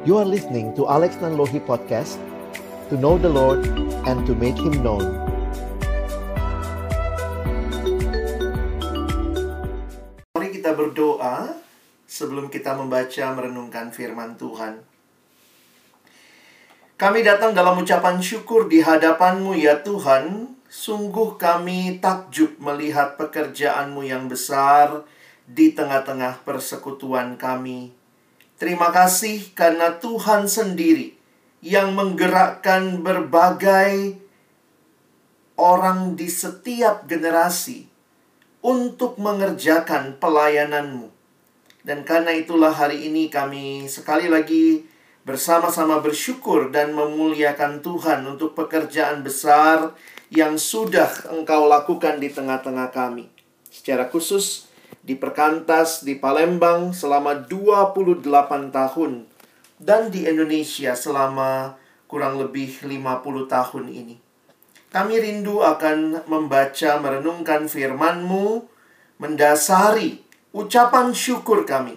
You are listening to Alex Nanlohi Podcast To know the Lord and to make Him known Mari kita berdoa sebelum kita membaca merenungkan firman Tuhan. Kami datang dalam ucapan syukur di hadapan-Mu ya Tuhan. Sungguh kami takjub melihat pekerjaan-Mu yang besar di tengah-tengah persekutuan kami. Terima kasih karena Tuhan sendiri yang menggerakkan berbagai orang di setiap generasi untuk mengerjakan pelayananmu. Dan karena itulah hari ini kami sekali lagi bersama-sama bersyukur dan memuliakan Tuhan untuk pekerjaan besar yang sudah engkau lakukan di tengah-tengah kami. Secara khusus di Perkantas di Palembang selama 28 tahun dan di Indonesia selama kurang lebih 50 tahun ini. Kami rindu akan membaca merenungkan firman-Mu mendasari ucapan syukur kami.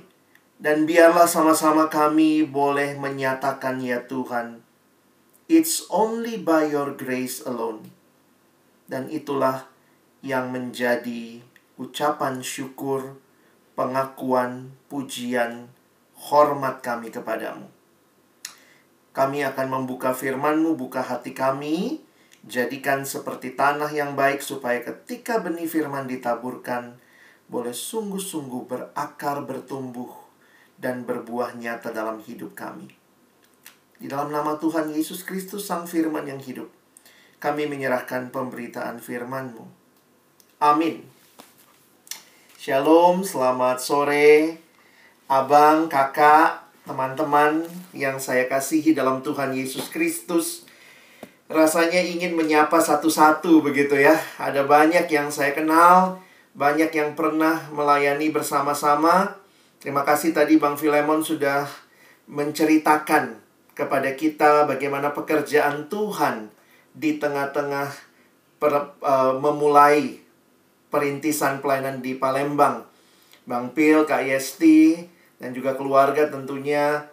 Dan biarlah sama-sama kami boleh menyatakan ya Tuhan, It's only by your grace alone. Dan itulah yang menjadi ucapan syukur, pengakuan, pujian, hormat kami kepadamu. Kami akan membuka firman-Mu, buka hati kami, Jadikan seperti tanah yang baik supaya ketika benih firman ditaburkan boleh sungguh-sungguh berakar, bertumbuh dan berbuah nyata dalam hidup kami. Di dalam nama Tuhan Yesus Kristus Sang Firman yang hidup, kami menyerahkan pemberitaan firman-Mu. Amin. Shalom, selamat sore, abang, kakak, teman-teman yang saya kasihi dalam Tuhan Yesus Kristus rasanya ingin menyapa satu-satu begitu ya. Ada banyak yang saya kenal, banyak yang pernah melayani bersama-sama. Terima kasih tadi Bang Filemon sudah menceritakan kepada kita bagaimana pekerjaan Tuhan di tengah-tengah uh, memulai perintisan pelayanan di Palembang. Bang Pil, Kak Yesti, dan juga keluarga tentunya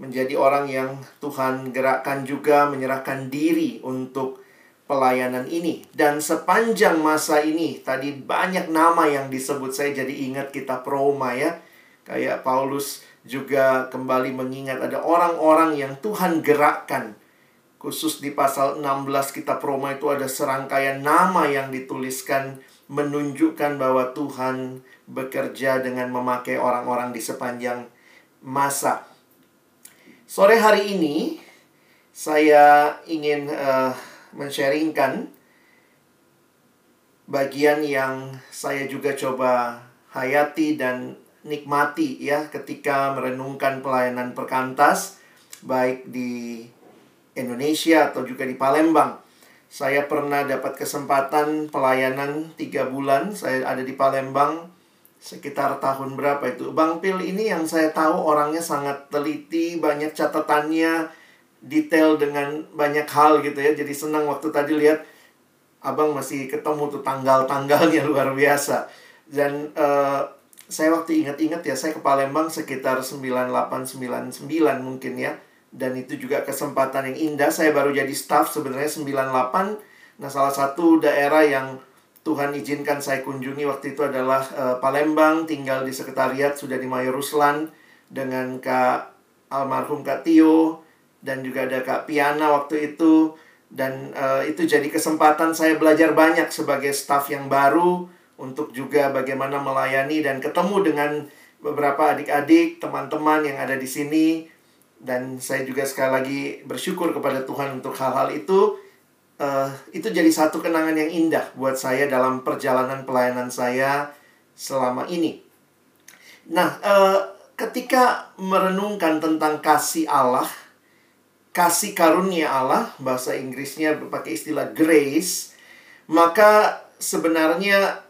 menjadi orang yang Tuhan gerakkan juga menyerahkan diri untuk pelayanan ini. Dan sepanjang masa ini, tadi banyak nama yang disebut saya jadi ingat kita Roma ya. Kayak Paulus juga kembali mengingat ada orang-orang yang Tuhan gerakkan. Khusus di pasal 16 kitab Roma itu ada serangkaian nama yang dituliskan menunjukkan bahwa Tuhan bekerja dengan memakai orang-orang di sepanjang masa. Sore hari ini saya ingin uh, men-sharingkan bagian yang saya juga coba hayati dan nikmati ya ketika merenungkan pelayanan perkantas baik di Indonesia atau juga di Palembang. Saya pernah dapat kesempatan pelayanan tiga bulan. Saya ada di Palembang sekitar tahun berapa itu. Bang Pil ini yang saya tahu orangnya sangat teliti, banyak catatannya, detail dengan banyak hal gitu ya. Jadi senang waktu tadi lihat Abang masih ketemu tuh tanggal-tanggalnya luar biasa. Dan uh, saya waktu ingat-ingat ya, saya ke Palembang sekitar 9899 mungkin ya. Dan itu juga kesempatan yang indah. Saya baru jadi staff sebenarnya 98. Nah, salah satu daerah yang Tuhan izinkan saya kunjungi waktu itu adalah uh, Palembang, tinggal di sekretariat sudah di Mayor Ruslan dengan Kak almarhum Kak Tio dan juga ada Kak Piana waktu itu dan uh, itu jadi kesempatan saya belajar banyak sebagai staff yang baru untuk juga bagaimana melayani dan ketemu dengan beberapa adik-adik, teman-teman yang ada di sini dan saya juga sekali lagi bersyukur kepada Tuhan untuk hal-hal itu uh, itu jadi satu kenangan yang indah buat saya dalam perjalanan pelayanan saya selama ini. Nah, uh, ketika merenungkan tentang kasih Allah, kasih karunia Allah, bahasa Inggrisnya pakai istilah grace, maka sebenarnya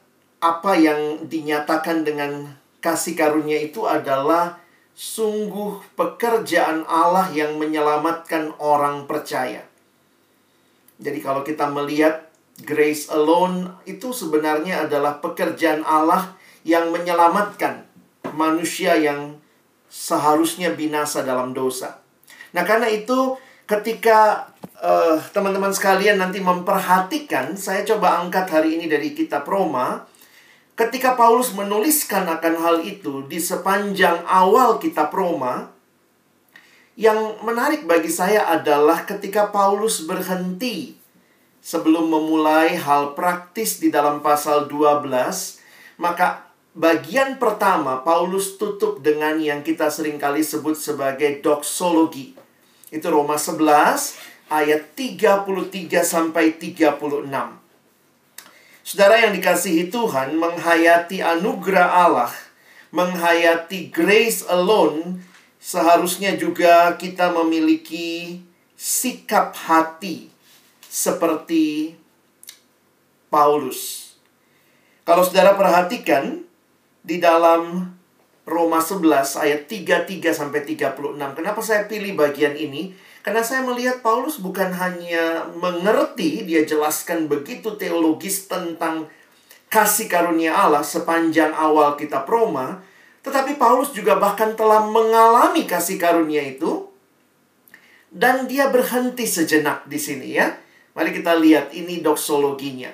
apa yang dinyatakan dengan kasih karunia itu adalah sungguh pekerjaan Allah yang menyelamatkan orang percaya. Jadi kalau kita melihat grace alone itu sebenarnya adalah pekerjaan Allah yang menyelamatkan manusia yang seharusnya binasa dalam dosa. Nah, karena itu ketika teman teman-teman sekalian nanti memperhatikan, saya coba angkat hari ini dari kitab Roma. Ketika Paulus menuliskan akan hal itu di sepanjang awal kitab Roma, yang menarik bagi saya adalah ketika Paulus berhenti sebelum memulai hal praktis di dalam pasal 12, maka bagian pertama Paulus tutup dengan yang kita sering kali sebut sebagai doksologi. Itu Roma 11 ayat 33 sampai 36. Saudara yang dikasihi Tuhan menghayati anugerah Allah, menghayati grace alone, seharusnya juga kita memiliki sikap hati seperti Paulus. Kalau saudara perhatikan di dalam Roma 11 ayat 33 sampai 36. Kenapa saya pilih bagian ini? Karena saya melihat Paulus bukan hanya mengerti, dia jelaskan begitu teologis tentang kasih karunia Allah sepanjang awal kitab Roma, tetapi Paulus juga bahkan telah mengalami kasih karunia itu dan dia berhenti sejenak di sini ya. Mari kita lihat ini doksologinya.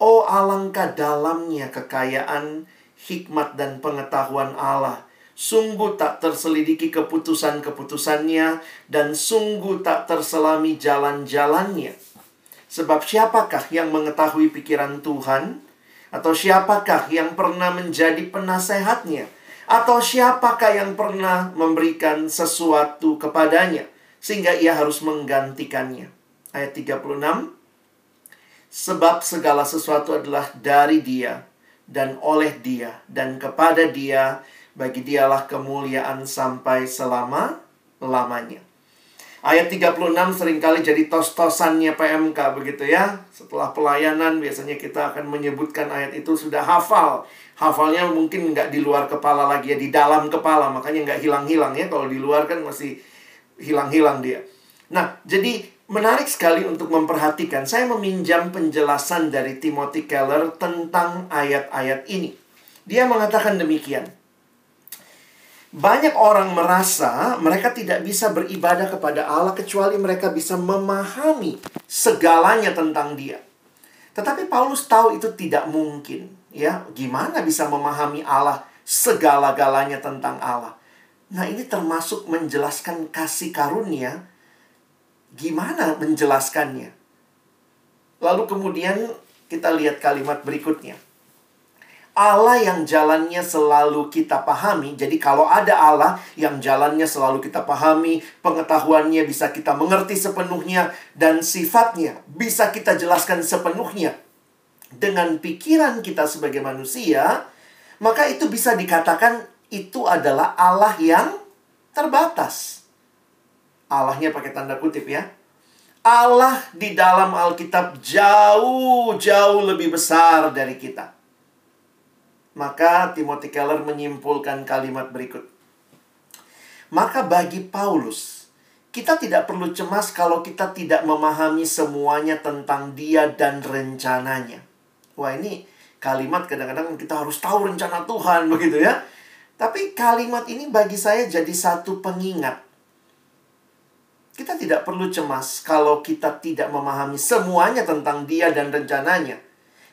Oh alangkah dalamnya kekayaan, hikmat dan pengetahuan Allah. Sungguh tak terselidiki keputusan-keputusannya dan sungguh tak terselami jalan-jalannya. Sebab siapakah yang mengetahui pikiran Tuhan? Atau siapakah yang pernah menjadi penasehatnya? Atau siapakah yang pernah memberikan sesuatu kepadanya? Sehingga ia harus menggantikannya ayat 36 sebab segala sesuatu adalah dari dia dan oleh dia dan kepada dia bagi dialah kemuliaan sampai selama lamanya. Ayat 36 sering kali jadi tos-tosannya PMK begitu ya. Setelah pelayanan biasanya kita akan menyebutkan ayat itu sudah hafal. Hafalnya mungkin nggak di luar kepala lagi ya, di dalam kepala. Makanya nggak hilang-hilang ya. Kalau di luar kan masih hilang-hilang dia. Nah, jadi menarik sekali untuk memperhatikan. Saya meminjam penjelasan dari Timothy Keller tentang ayat-ayat ini. Dia mengatakan demikian. Banyak orang merasa mereka tidak bisa beribadah kepada Allah kecuali mereka bisa memahami segalanya tentang Dia. Tetapi Paulus tahu itu tidak mungkin, ya. Gimana bisa memahami Allah segala-galanya tentang Allah? Nah, ini termasuk menjelaskan kasih karunia Gimana menjelaskannya? Lalu kemudian kita lihat kalimat berikutnya. Allah yang jalannya selalu kita pahami. Jadi kalau ada Allah yang jalannya selalu kita pahami, pengetahuannya bisa kita mengerti sepenuhnya dan sifatnya bisa kita jelaskan sepenuhnya dengan pikiran kita sebagai manusia, maka itu bisa dikatakan itu adalah Allah yang terbatas. Allahnya pakai tanda kutip ya. Allah di dalam Alkitab jauh-jauh lebih besar dari kita. Maka Timothy Keller menyimpulkan kalimat berikut. Maka bagi Paulus, kita tidak perlu cemas kalau kita tidak memahami semuanya tentang dia dan rencananya. Wah ini kalimat kadang-kadang kita harus tahu rencana Tuhan begitu ya. Tapi kalimat ini bagi saya jadi satu pengingat kita tidak perlu cemas kalau kita tidak memahami semuanya tentang Dia dan rencananya.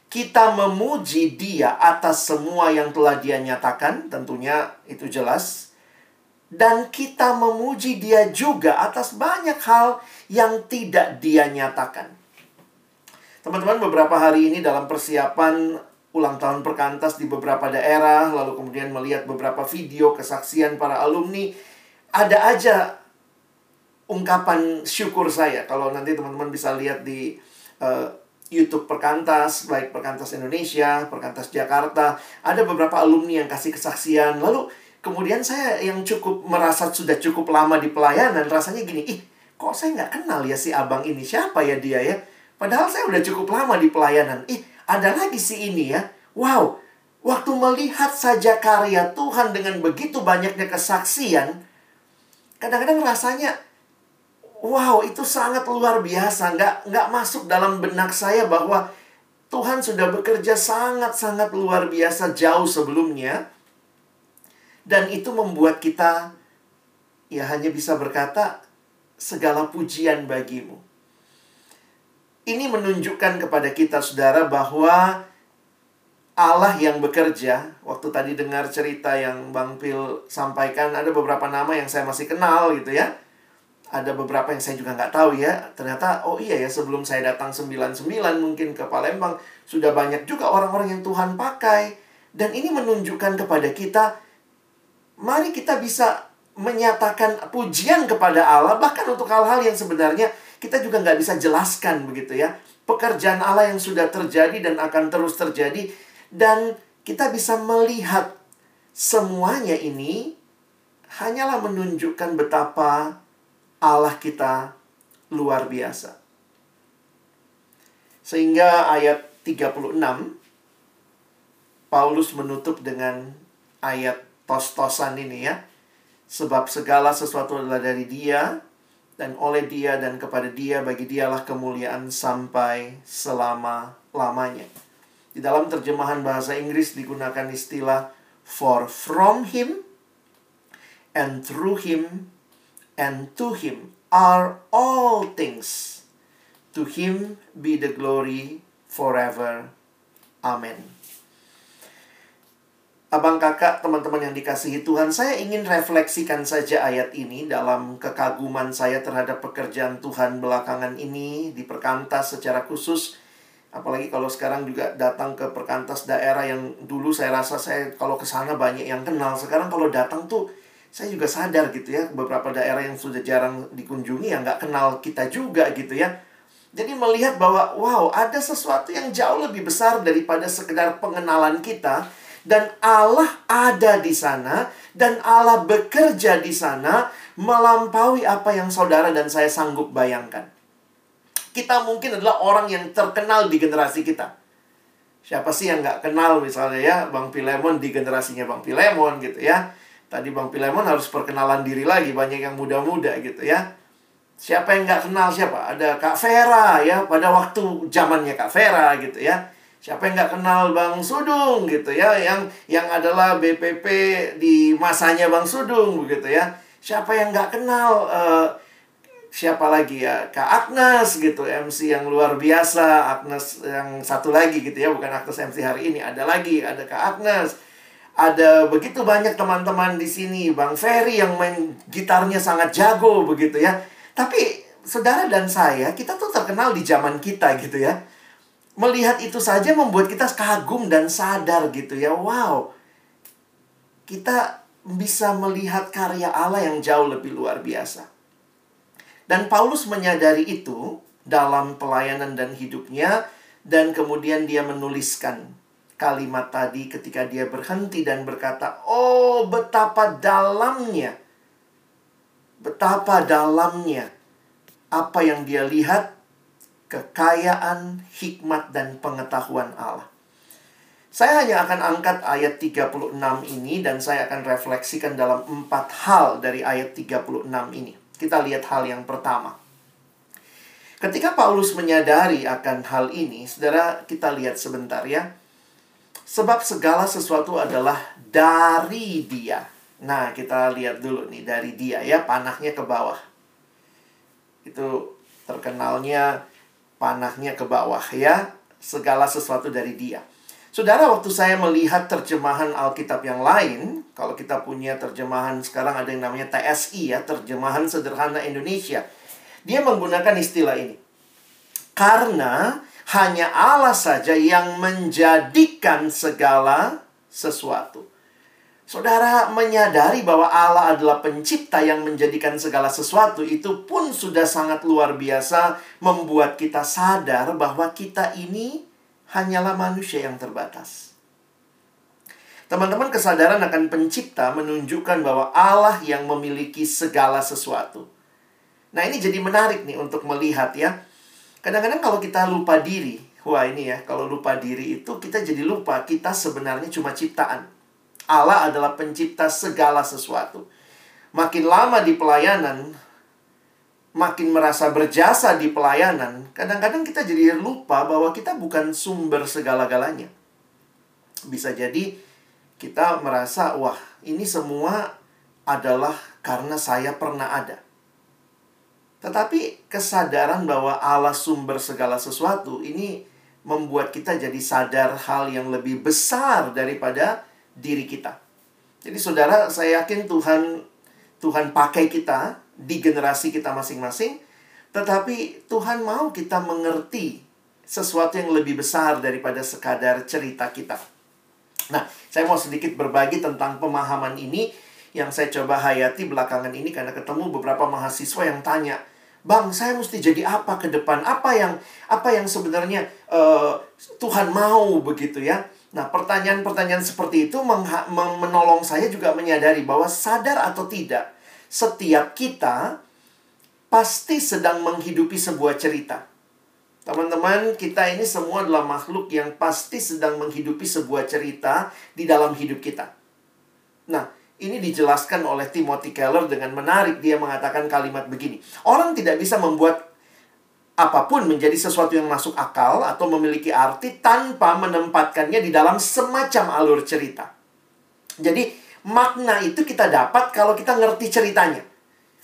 Kita memuji Dia atas semua yang telah Dia nyatakan, tentunya itu jelas. Dan kita memuji Dia juga atas banyak hal yang tidak Dia nyatakan. Teman-teman, beberapa hari ini dalam persiapan ulang tahun perkantas di beberapa daerah, lalu kemudian melihat beberapa video kesaksian para alumni, ada aja ungkapan syukur saya kalau nanti teman-teman bisa lihat di uh, YouTube Perkantas, baik Perkantas Indonesia, Perkantas Jakarta, ada beberapa alumni yang kasih kesaksian. Lalu kemudian saya yang cukup merasa sudah cukup lama di pelayanan, rasanya gini, ih kok saya nggak kenal ya si abang ini, siapa ya dia ya? Padahal saya udah cukup lama di pelayanan. Ih, ada lagi si ini ya. Wow, waktu melihat saja karya Tuhan dengan begitu banyaknya kesaksian, kadang-kadang rasanya wow itu sangat luar biasa nggak nggak masuk dalam benak saya bahwa Tuhan sudah bekerja sangat-sangat luar biasa jauh sebelumnya dan itu membuat kita ya hanya bisa berkata segala pujian bagimu. Ini menunjukkan kepada kita saudara bahwa Allah yang bekerja, waktu tadi dengar cerita yang Bang Pil sampaikan, ada beberapa nama yang saya masih kenal gitu ya. Ada beberapa yang saya juga nggak tahu ya. Ternyata, oh iya ya sebelum saya datang 99 mungkin ke Palembang, sudah banyak juga orang-orang yang Tuhan pakai. Dan ini menunjukkan kepada kita, mari kita bisa menyatakan pujian kepada Allah, bahkan untuk hal-hal yang sebenarnya kita juga nggak bisa jelaskan begitu ya. Pekerjaan Allah yang sudah terjadi dan akan terus terjadi, dan kita bisa melihat semuanya ini hanyalah menunjukkan betapa Allah kita luar biasa. Sehingga ayat 36 Paulus menutup dengan ayat tos-tosan ini ya. Sebab segala sesuatu adalah dari dia, dan oleh dia dan kepada dia, bagi dialah kemuliaan sampai selama-lamanya. Di dalam terjemahan bahasa Inggris digunakan istilah for from him and through him and to him are all things. To him be the glory forever. Amen abang kakak, teman-teman yang dikasihi Tuhan, saya ingin refleksikan saja ayat ini dalam kekaguman saya terhadap pekerjaan Tuhan belakangan ini di perkantas secara khusus. Apalagi kalau sekarang juga datang ke perkantas daerah yang dulu saya rasa saya kalau ke sana banyak yang kenal. Sekarang kalau datang tuh saya juga sadar gitu ya, beberapa daerah yang sudah jarang dikunjungi yang nggak kenal kita juga gitu ya. Jadi melihat bahwa wow, ada sesuatu yang jauh lebih besar daripada sekedar pengenalan kita dan Allah ada di sana dan Allah bekerja di sana melampaui apa yang saudara dan saya sanggup bayangkan. Kita mungkin adalah orang yang terkenal di generasi kita. Siapa sih yang nggak kenal misalnya ya Bang Pilemon di generasinya Bang Pilemon gitu ya. Tadi Bang Pilemon harus perkenalan diri lagi banyak yang muda-muda gitu ya. Siapa yang nggak kenal siapa? Ada Kak Vera ya pada waktu zamannya Kak Vera gitu ya Siapa yang nggak kenal Bang Sudung gitu ya, yang yang adalah BPP di masanya Bang Sudung begitu ya. Siapa yang nggak kenal uh, siapa lagi ya Kak Agnes gitu MC yang luar biasa Agnes yang satu lagi gitu ya bukan Agnes MC hari ini ada lagi ada Kak Agnes ada begitu banyak teman-teman di sini Bang Ferry yang main gitarnya sangat jago begitu ya tapi saudara dan saya kita tuh terkenal di zaman kita gitu ya Melihat itu saja membuat kita kagum dan sadar gitu ya. Wow. Kita bisa melihat karya Allah yang jauh lebih luar biasa. Dan Paulus menyadari itu dalam pelayanan dan hidupnya dan kemudian dia menuliskan kalimat tadi ketika dia berhenti dan berkata, "Oh, betapa dalamnya. Betapa dalamnya apa yang dia lihat kekayaan, hikmat, dan pengetahuan Allah. Saya hanya akan angkat ayat 36 ini dan saya akan refleksikan dalam empat hal dari ayat 36 ini. Kita lihat hal yang pertama. Ketika Paulus menyadari akan hal ini, saudara kita lihat sebentar ya. Sebab segala sesuatu adalah dari dia. Nah, kita lihat dulu nih dari dia ya, panahnya ke bawah. Itu terkenalnya panahnya ke bawah ya. Segala sesuatu dari dia. Saudara, waktu saya melihat terjemahan Alkitab yang lain, kalau kita punya terjemahan sekarang ada yang namanya TSI ya, terjemahan sederhana Indonesia. Dia menggunakan istilah ini. Karena hanya Allah saja yang menjadikan segala sesuatu. Saudara menyadari bahwa Allah adalah pencipta yang menjadikan segala sesuatu itu pun sudah sangat luar biasa membuat kita sadar bahwa kita ini hanyalah manusia yang terbatas. Teman-teman kesadaran akan pencipta menunjukkan bahwa Allah yang memiliki segala sesuatu. Nah ini jadi menarik nih untuk melihat ya. Kadang-kadang kalau kita lupa diri, wah ini ya, kalau lupa diri itu kita jadi lupa kita sebenarnya cuma ciptaan. Allah adalah pencipta segala sesuatu. Makin lama di pelayanan, makin merasa berjasa di pelayanan, kadang-kadang kita jadi lupa bahwa kita bukan sumber segala-galanya. Bisa jadi kita merasa, wah ini semua adalah karena saya pernah ada. Tetapi kesadaran bahwa Allah sumber segala sesuatu ini membuat kita jadi sadar hal yang lebih besar daripada diri kita. Jadi saudara, saya yakin Tuhan Tuhan pakai kita di generasi kita masing-masing, tetapi Tuhan mau kita mengerti sesuatu yang lebih besar daripada sekadar cerita kita. Nah, saya mau sedikit berbagi tentang pemahaman ini yang saya coba hayati belakangan ini karena ketemu beberapa mahasiswa yang tanya, Bang, saya mesti jadi apa ke depan? Apa yang apa yang sebenarnya uh, Tuhan mau begitu ya? Nah, pertanyaan-pertanyaan seperti itu menolong saya juga menyadari bahwa sadar atau tidak, setiap kita pasti sedang menghidupi sebuah cerita. Teman-teman, kita ini semua adalah makhluk yang pasti sedang menghidupi sebuah cerita di dalam hidup kita. Nah, ini dijelaskan oleh Timothy Keller dengan menarik. Dia mengatakan kalimat begini. Orang tidak bisa membuat apa pun menjadi sesuatu yang masuk akal atau memiliki arti tanpa menempatkannya di dalam semacam alur cerita. Jadi, makna itu kita dapat kalau kita ngerti ceritanya.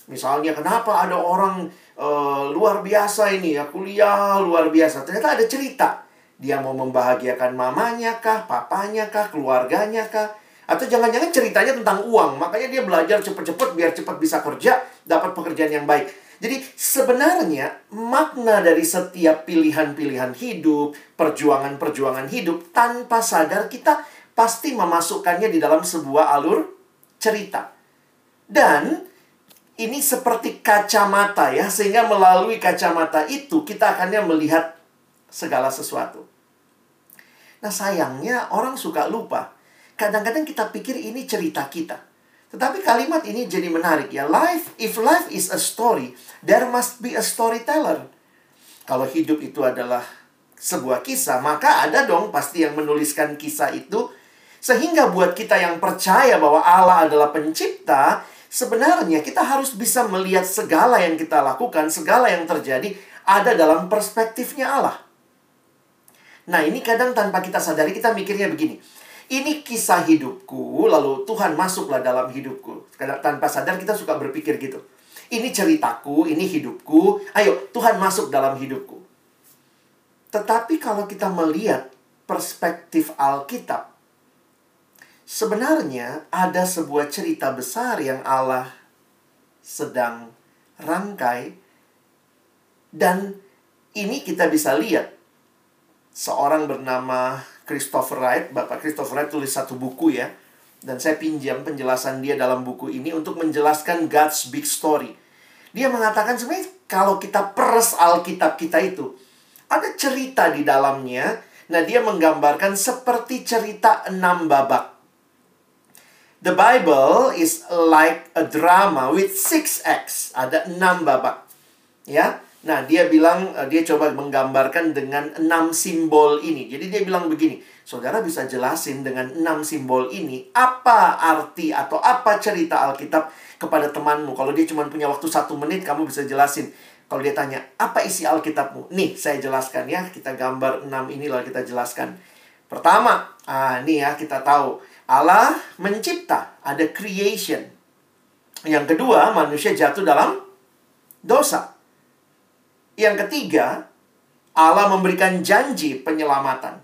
Misalnya, kenapa ada orang uh, luar biasa ini ya kuliah luar biasa ternyata ada cerita dia mau membahagiakan mamanya kah papanya kah keluarganya kah atau jangan-jangan ceritanya tentang uang makanya dia belajar cepet-cepet biar cepat bisa kerja dapat pekerjaan yang baik jadi sebenarnya makna dari setiap pilihan-pilihan hidup, perjuangan-perjuangan hidup tanpa sadar kita pasti memasukkannya di dalam sebuah alur cerita. Dan ini seperti kacamata ya, sehingga melalui kacamata itu kita akannya melihat segala sesuatu. Nah sayangnya orang suka lupa. Kadang-kadang kita pikir ini cerita kita. Tetapi kalimat ini jadi menarik ya. Life, if life is a story, there must be a storyteller. Kalau hidup itu adalah sebuah kisah, maka ada dong pasti yang menuliskan kisah itu. Sehingga buat kita yang percaya bahwa Allah adalah pencipta, Sebenarnya kita harus bisa melihat segala yang kita lakukan, segala yang terjadi ada dalam perspektifnya Allah. Nah, ini kadang tanpa kita sadari kita mikirnya begini. Ini kisah hidupku, lalu Tuhan masuklah dalam hidupku. Tanpa sadar kita suka berpikir gitu. Ini ceritaku, ini hidupku. Ayo, Tuhan masuk dalam hidupku. Tetapi kalau kita melihat perspektif Alkitab, Sebenarnya ada sebuah cerita besar yang Allah sedang rangkai dan ini kita bisa lihat seorang bernama Christopher Wright, Bapak Christopher Wright tulis satu buku ya. Dan saya pinjam penjelasan dia dalam buku ini untuk menjelaskan God's Big Story. Dia mengatakan sebenarnya kalau kita peres Alkitab kita itu, ada cerita di dalamnya. Nah, dia menggambarkan seperti cerita enam babak. The Bible is like a drama with six acts. Ada enam babak. Ya. Nah, dia bilang, eh, dia coba menggambarkan dengan enam simbol ini. Jadi dia bilang begini, saudara bisa jelasin dengan enam simbol ini, apa arti atau apa cerita Alkitab kepada temanmu. Kalau dia cuma punya waktu satu menit, kamu bisa jelasin. Kalau dia tanya, apa isi Alkitabmu? Nih, saya jelaskan ya. Kita gambar enam ini lalu kita jelaskan. Pertama, ah, nih ya, kita tahu Allah mencipta, ada creation. Yang kedua, manusia jatuh dalam dosa. Yang ketiga, Allah memberikan janji penyelamatan.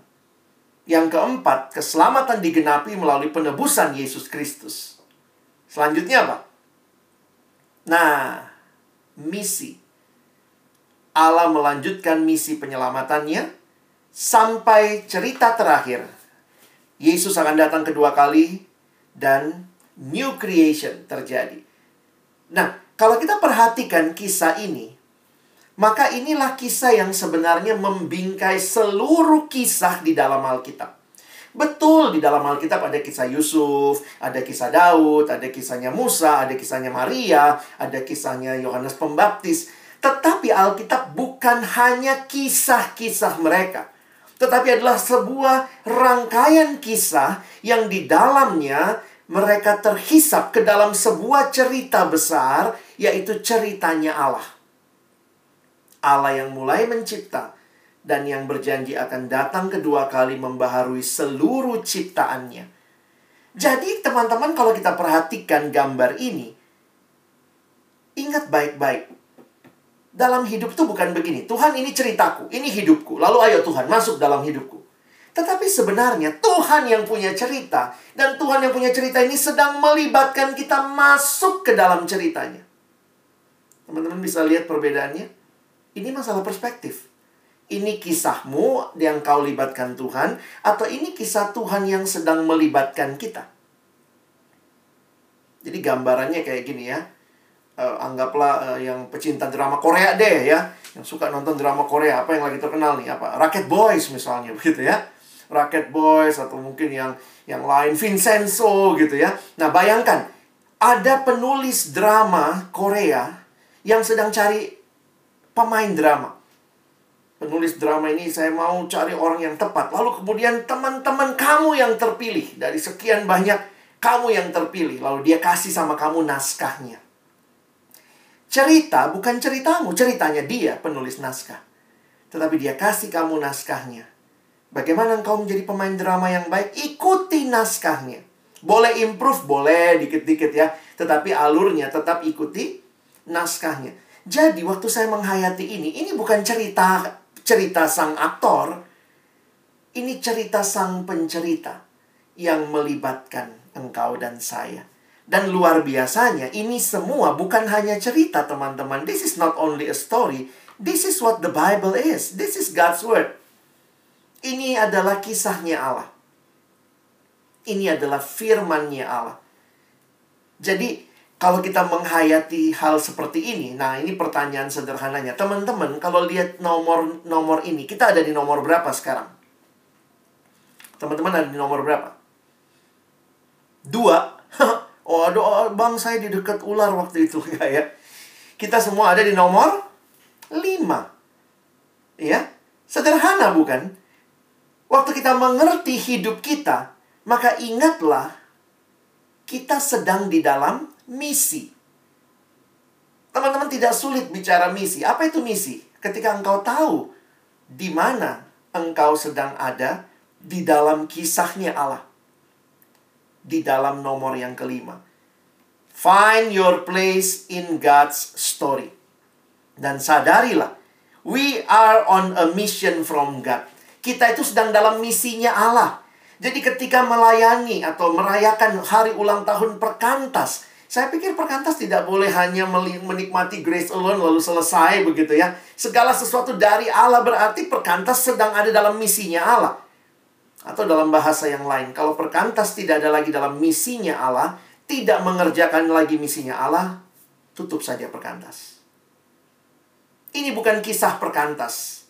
Yang keempat, keselamatan digenapi melalui penebusan Yesus Kristus. Selanjutnya apa? Nah, misi. Allah melanjutkan misi penyelamatannya sampai cerita terakhir Yesus akan datang kedua kali dan new creation terjadi. Nah, kalau kita perhatikan kisah ini, maka inilah kisah yang sebenarnya membingkai seluruh kisah di dalam Alkitab. Betul, di dalam Alkitab ada kisah Yusuf, ada kisah Daud, ada kisahnya Musa, ada kisahnya Maria, ada kisahnya Yohanes Pembaptis. Tetapi Alkitab bukan hanya kisah-kisah mereka tetapi adalah sebuah rangkaian kisah yang di dalamnya mereka terhisap ke dalam sebuah cerita besar, yaitu ceritanya Allah. Allah yang mulai mencipta dan yang berjanji akan datang kedua kali membaharui seluruh ciptaannya. Jadi teman-teman kalau kita perhatikan gambar ini, ingat baik-baik. Dalam hidup itu bukan begini. Tuhan ini ceritaku, ini hidupku. Lalu ayo Tuhan masuk dalam hidupku. Tetapi sebenarnya Tuhan yang punya cerita dan Tuhan yang punya cerita ini sedang melibatkan kita masuk ke dalam ceritanya. Teman-teman bisa lihat perbedaannya? Ini masalah perspektif. Ini kisahmu yang kau libatkan Tuhan atau ini kisah Tuhan yang sedang melibatkan kita? Jadi gambarannya kayak gini ya. Uh, anggaplah uh, yang pecinta drama Korea deh ya, yang suka nonton drama Korea apa yang lagi terkenal nih apa Rocket Boys misalnya begitu ya. Rocket Boys atau mungkin yang yang lain Vincenzo gitu ya. Nah, bayangkan ada penulis drama Korea yang sedang cari pemain drama. Penulis drama ini saya mau cari orang yang tepat. Lalu kemudian teman-teman kamu yang terpilih dari sekian banyak kamu yang terpilih. Lalu dia kasih sama kamu naskahnya. Cerita bukan ceritamu, ceritanya dia penulis naskah. Tetapi dia kasih kamu naskahnya. Bagaimana engkau menjadi pemain drama yang baik? Ikuti naskahnya. Boleh improve, boleh dikit-dikit ya. Tetapi alurnya tetap ikuti naskahnya. Jadi waktu saya menghayati ini, ini bukan cerita cerita sang aktor, ini cerita sang pencerita yang melibatkan engkau dan saya. Dan luar biasanya, ini semua bukan hanya cerita, teman-teman. This is not only a story. This is what the Bible is. This is God's word. Ini adalah kisahnya Allah. Ini adalah firmannya Allah. Jadi, kalau kita menghayati hal seperti ini, nah ini pertanyaan sederhananya. Teman-teman, kalau lihat nomor-nomor ini, kita ada di nomor berapa sekarang? Teman-teman ada di nomor berapa? Dua. oh, aduh, bang saya di dekat ular waktu itu ya ya. Kita semua ada di nomor lima. Ya, sederhana bukan? Waktu kita mengerti hidup kita, maka ingatlah kita sedang di dalam misi. Teman-teman tidak sulit bicara misi. Apa itu misi? Ketika engkau tahu di mana engkau sedang ada di dalam kisahnya Allah. Di dalam nomor yang kelima. Find your place in God's story. Dan sadarilah, we are on a mission from God. Kita itu sedang dalam misinya Allah. Jadi ketika melayani atau merayakan hari ulang tahun perkantas, saya pikir perkantas tidak boleh hanya menikmati grace alone lalu selesai begitu ya. Segala sesuatu dari Allah berarti perkantas sedang ada dalam misinya Allah. Atau dalam bahasa yang lain, kalau perkantas tidak ada lagi dalam misinya Allah, tidak mengerjakan lagi misinya Allah, tutup saja perkantas. Ini bukan kisah perkantas.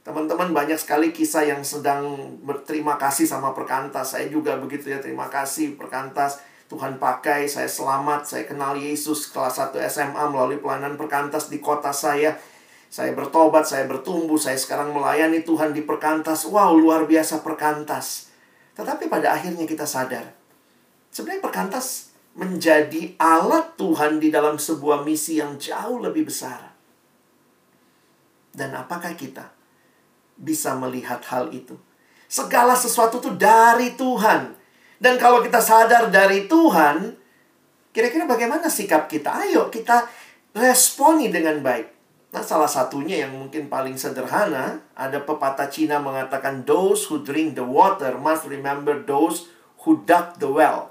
Teman-teman banyak sekali kisah yang sedang berterima kasih sama perkantas. Saya juga begitu ya, terima kasih perkantas Tuhan pakai, saya selamat, saya kenal Yesus kelas 1 SMA melalui pelayanan perkantas di kota saya. Saya bertobat, saya bertumbuh, saya sekarang melayani Tuhan di perkantas. Wow, luar biasa perkantas. Tetapi pada akhirnya kita sadar, sebenarnya perkantas menjadi alat Tuhan di dalam sebuah misi yang jauh lebih besar. Dan apakah kita bisa melihat hal itu? Segala sesuatu itu dari Tuhan. Dan kalau kita sadar dari Tuhan, kira-kira bagaimana sikap kita? Ayo kita responi dengan baik. Nah, salah satunya yang mungkin paling sederhana, ada pepatah Cina mengatakan, Those who drink the water must remember those who dug the well.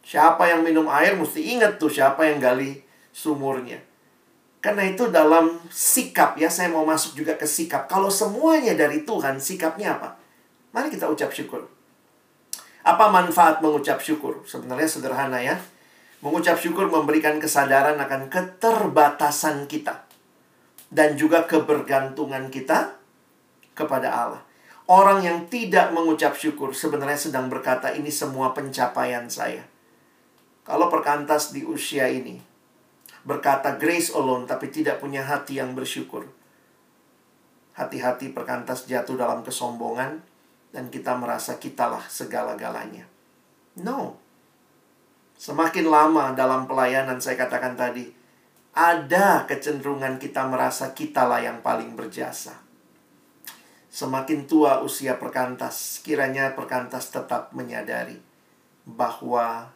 Siapa yang minum air mesti ingat tuh siapa yang gali sumurnya. Karena itu dalam sikap ya, saya mau masuk juga ke sikap. Kalau semuanya dari Tuhan, sikapnya apa? Mari kita ucap syukur. Apa manfaat mengucap syukur? Sebenarnya sederhana ya. Mengucap syukur memberikan kesadaran akan keterbatasan kita dan juga kebergantungan kita kepada Allah. Orang yang tidak mengucap syukur sebenarnya sedang berkata ini semua pencapaian saya. Kalau perkantas di usia ini berkata grace alone tapi tidak punya hati yang bersyukur. Hati-hati perkantas jatuh dalam kesombongan, dan kita merasa kitalah segala-galanya. No. Semakin lama dalam pelayanan saya katakan tadi, ada kecenderungan kita merasa kitalah yang paling berjasa. Semakin tua usia perkantas, kiranya perkantas tetap menyadari bahwa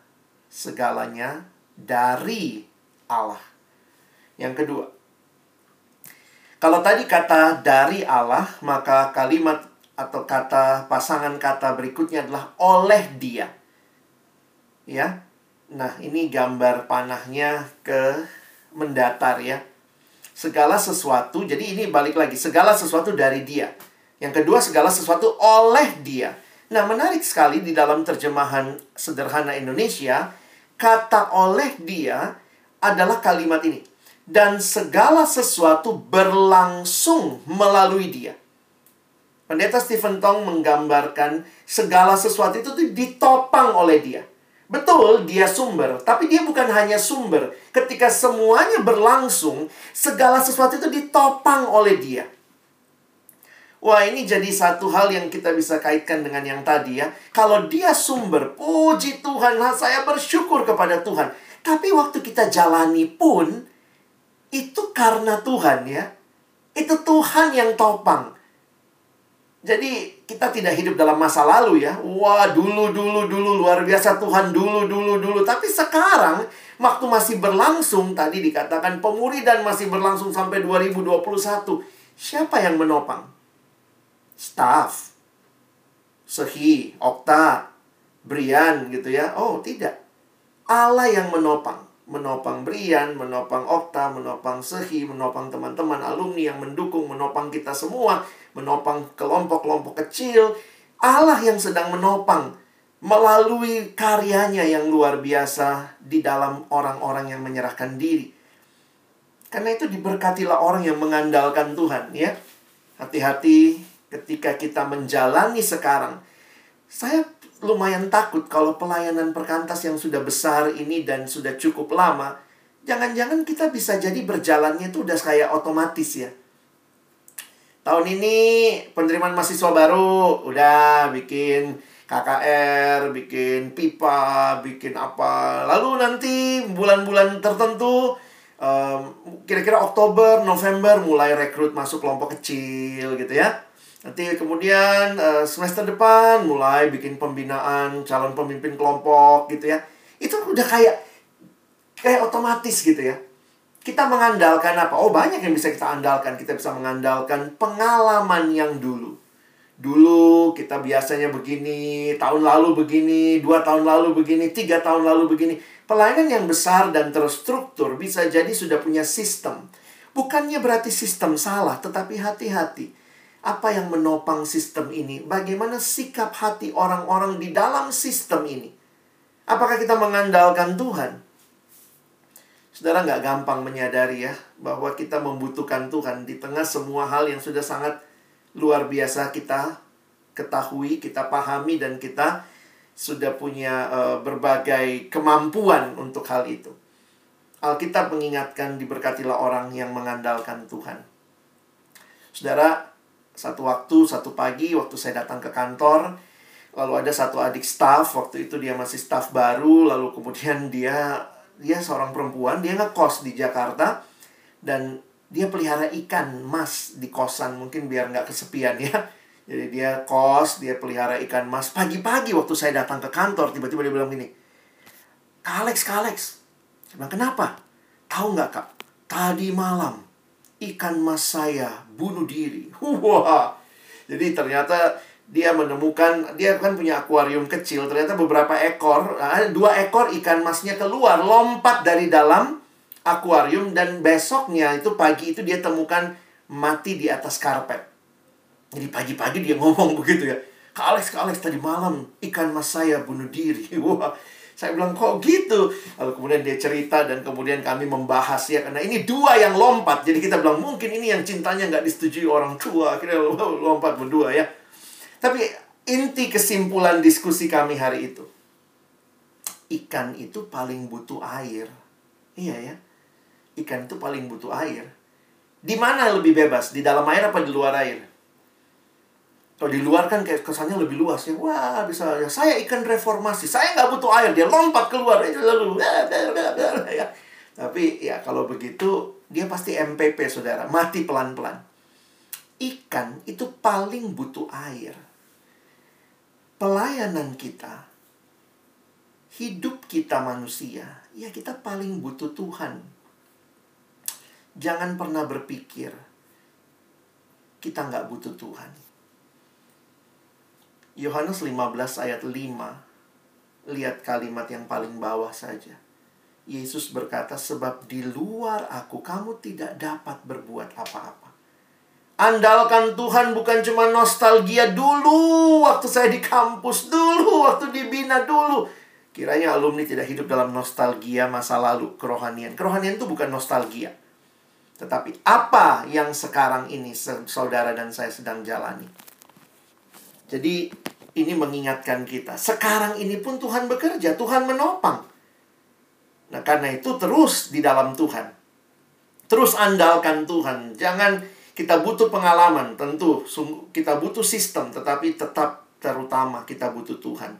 segalanya dari Allah. Yang kedua, kalau tadi kata dari Allah, maka kalimat atau kata pasangan kata berikutnya adalah oleh Dia. Ya. Nah, ini gambar panahnya ke mendatar ya. Segala sesuatu, jadi ini balik lagi, segala sesuatu dari Dia. Yang kedua, segala sesuatu oleh Dia. Nah, menarik sekali di dalam terjemahan sederhana Indonesia, kata oleh Dia adalah kalimat ini dan segala sesuatu berlangsung melalui dia. Pendeta Stephen Tong menggambarkan segala sesuatu itu ditopang oleh dia. Betul, dia sumber, tapi dia bukan hanya sumber. Ketika semuanya berlangsung, segala sesuatu itu ditopang oleh dia. Wah, ini jadi satu hal yang kita bisa kaitkan dengan yang tadi ya. Kalau dia sumber, puji Tuhan, saya bersyukur kepada Tuhan. Tapi waktu kita jalani pun, itu karena Tuhan ya. Itu Tuhan yang topang. Jadi kita tidak hidup dalam masa lalu ya. Wah, dulu dulu dulu luar biasa Tuhan dulu dulu dulu. Tapi sekarang waktu masih berlangsung tadi dikatakan pemuridan masih berlangsung sampai 2021. Siapa yang menopang? Staff. Sehi, Okta, Brian gitu ya. Oh, tidak. Allah yang menopang menopang Brian, menopang Okta, menopang Sehi, menopang teman-teman alumni yang mendukung, menopang kita semua, menopang kelompok-kelompok kecil. Allah yang sedang menopang melalui karyanya yang luar biasa di dalam orang-orang yang menyerahkan diri. Karena itu diberkatilah orang yang mengandalkan Tuhan ya. Hati-hati ketika kita menjalani sekarang. Saya lumayan takut kalau pelayanan perkantas yang sudah besar ini dan sudah cukup lama, jangan-jangan kita bisa jadi berjalannya itu udah kayak otomatis ya. Tahun ini penerimaan mahasiswa baru udah bikin KKR, bikin pipa, bikin apa. Lalu nanti bulan-bulan tertentu kira-kira um, Oktober, November mulai rekrut masuk kelompok kecil gitu ya. Nanti kemudian uh, semester depan mulai bikin pembinaan calon pemimpin kelompok gitu ya. Itu udah kayak kayak otomatis gitu ya. Kita mengandalkan apa? Oh, banyak yang bisa kita andalkan. Kita bisa mengandalkan pengalaman yang dulu. Dulu kita biasanya begini, tahun lalu begini, dua tahun lalu begini, tiga tahun lalu begini. Pelayanan yang besar dan terstruktur bisa jadi sudah punya sistem. Bukannya berarti sistem salah, tetapi hati-hati apa yang menopang sistem ini? Bagaimana sikap hati orang-orang di dalam sistem ini? Apakah kita mengandalkan Tuhan? Saudara nggak gampang menyadari ya bahwa kita membutuhkan Tuhan di tengah semua hal yang sudah sangat luar biasa kita ketahui, kita pahami dan kita sudah punya uh, berbagai kemampuan untuk hal itu. Alkitab mengingatkan diberkatilah orang yang mengandalkan Tuhan. Saudara, satu waktu, satu pagi, waktu saya datang ke kantor, lalu ada satu adik staff, waktu itu dia masih staff baru, lalu kemudian dia dia seorang perempuan, dia ngekos di Jakarta, dan dia pelihara ikan mas di kosan, mungkin biar nggak kesepian ya. Jadi dia kos, dia pelihara ikan mas. Pagi-pagi waktu saya datang ke kantor, tiba-tiba dia bilang gini, Kak Alex, Kak Alex. Saya kenapa? Tahu nggak kak? Tadi malam, ikan mas saya bunuh diri. Wah. Jadi ternyata dia menemukan dia kan punya akuarium kecil ternyata beberapa ekor ah, dua ekor ikan masnya keluar lompat dari dalam akuarium dan besoknya itu pagi itu dia temukan mati di atas karpet jadi pagi-pagi dia ngomong begitu ya Kak Alex, Kak Alex tadi malam ikan mas saya bunuh diri wah saya bilang kok gitu. Lalu kemudian dia cerita dan kemudian kami membahas ya karena ini dua yang lompat. Jadi kita bilang mungkin ini yang cintanya nggak disetujui orang tua. Akhirnya lompat berdua ya. Tapi inti kesimpulan diskusi kami hari itu. Ikan itu paling butuh air. Iya ya. Ikan itu paling butuh air. Di mana lebih bebas? Di dalam air apa di luar air? Kalau di luar kan kayak kesannya lebih luas ya. Wah, bisa ya. Saya ikan reformasi. Saya nggak butuh air. Dia lompat keluar. Lalu. Ya. Tapi ya kalau begitu, dia pasti MPP, saudara. Mati pelan-pelan. Ikan itu paling butuh air. Pelayanan kita hidup kita manusia, ya kita paling butuh Tuhan. Jangan pernah berpikir kita nggak butuh Tuhan. Yohanes 15 ayat 5 Lihat kalimat yang paling bawah saja. Yesus berkata, sebab di luar aku kamu tidak dapat berbuat apa-apa. Andalkan Tuhan bukan cuma nostalgia dulu waktu saya di kampus dulu, waktu dibina dulu. Kiranya alumni tidak hidup dalam nostalgia masa lalu kerohanian. Kerohanian itu bukan nostalgia. Tetapi apa yang sekarang ini saudara dan saya sedang jalani. Jadi ini mengingatkan kita. Sekarang ini pun Tuhan bekerja, Tuhan menopang. Nah, karena itu terus di dalam Tuhan. Terus andalkan Tuhan. Jangan kita butuh pengalaman, tentu kita butuh sistem, tetapi tetap terutama kita butuh Tuhan.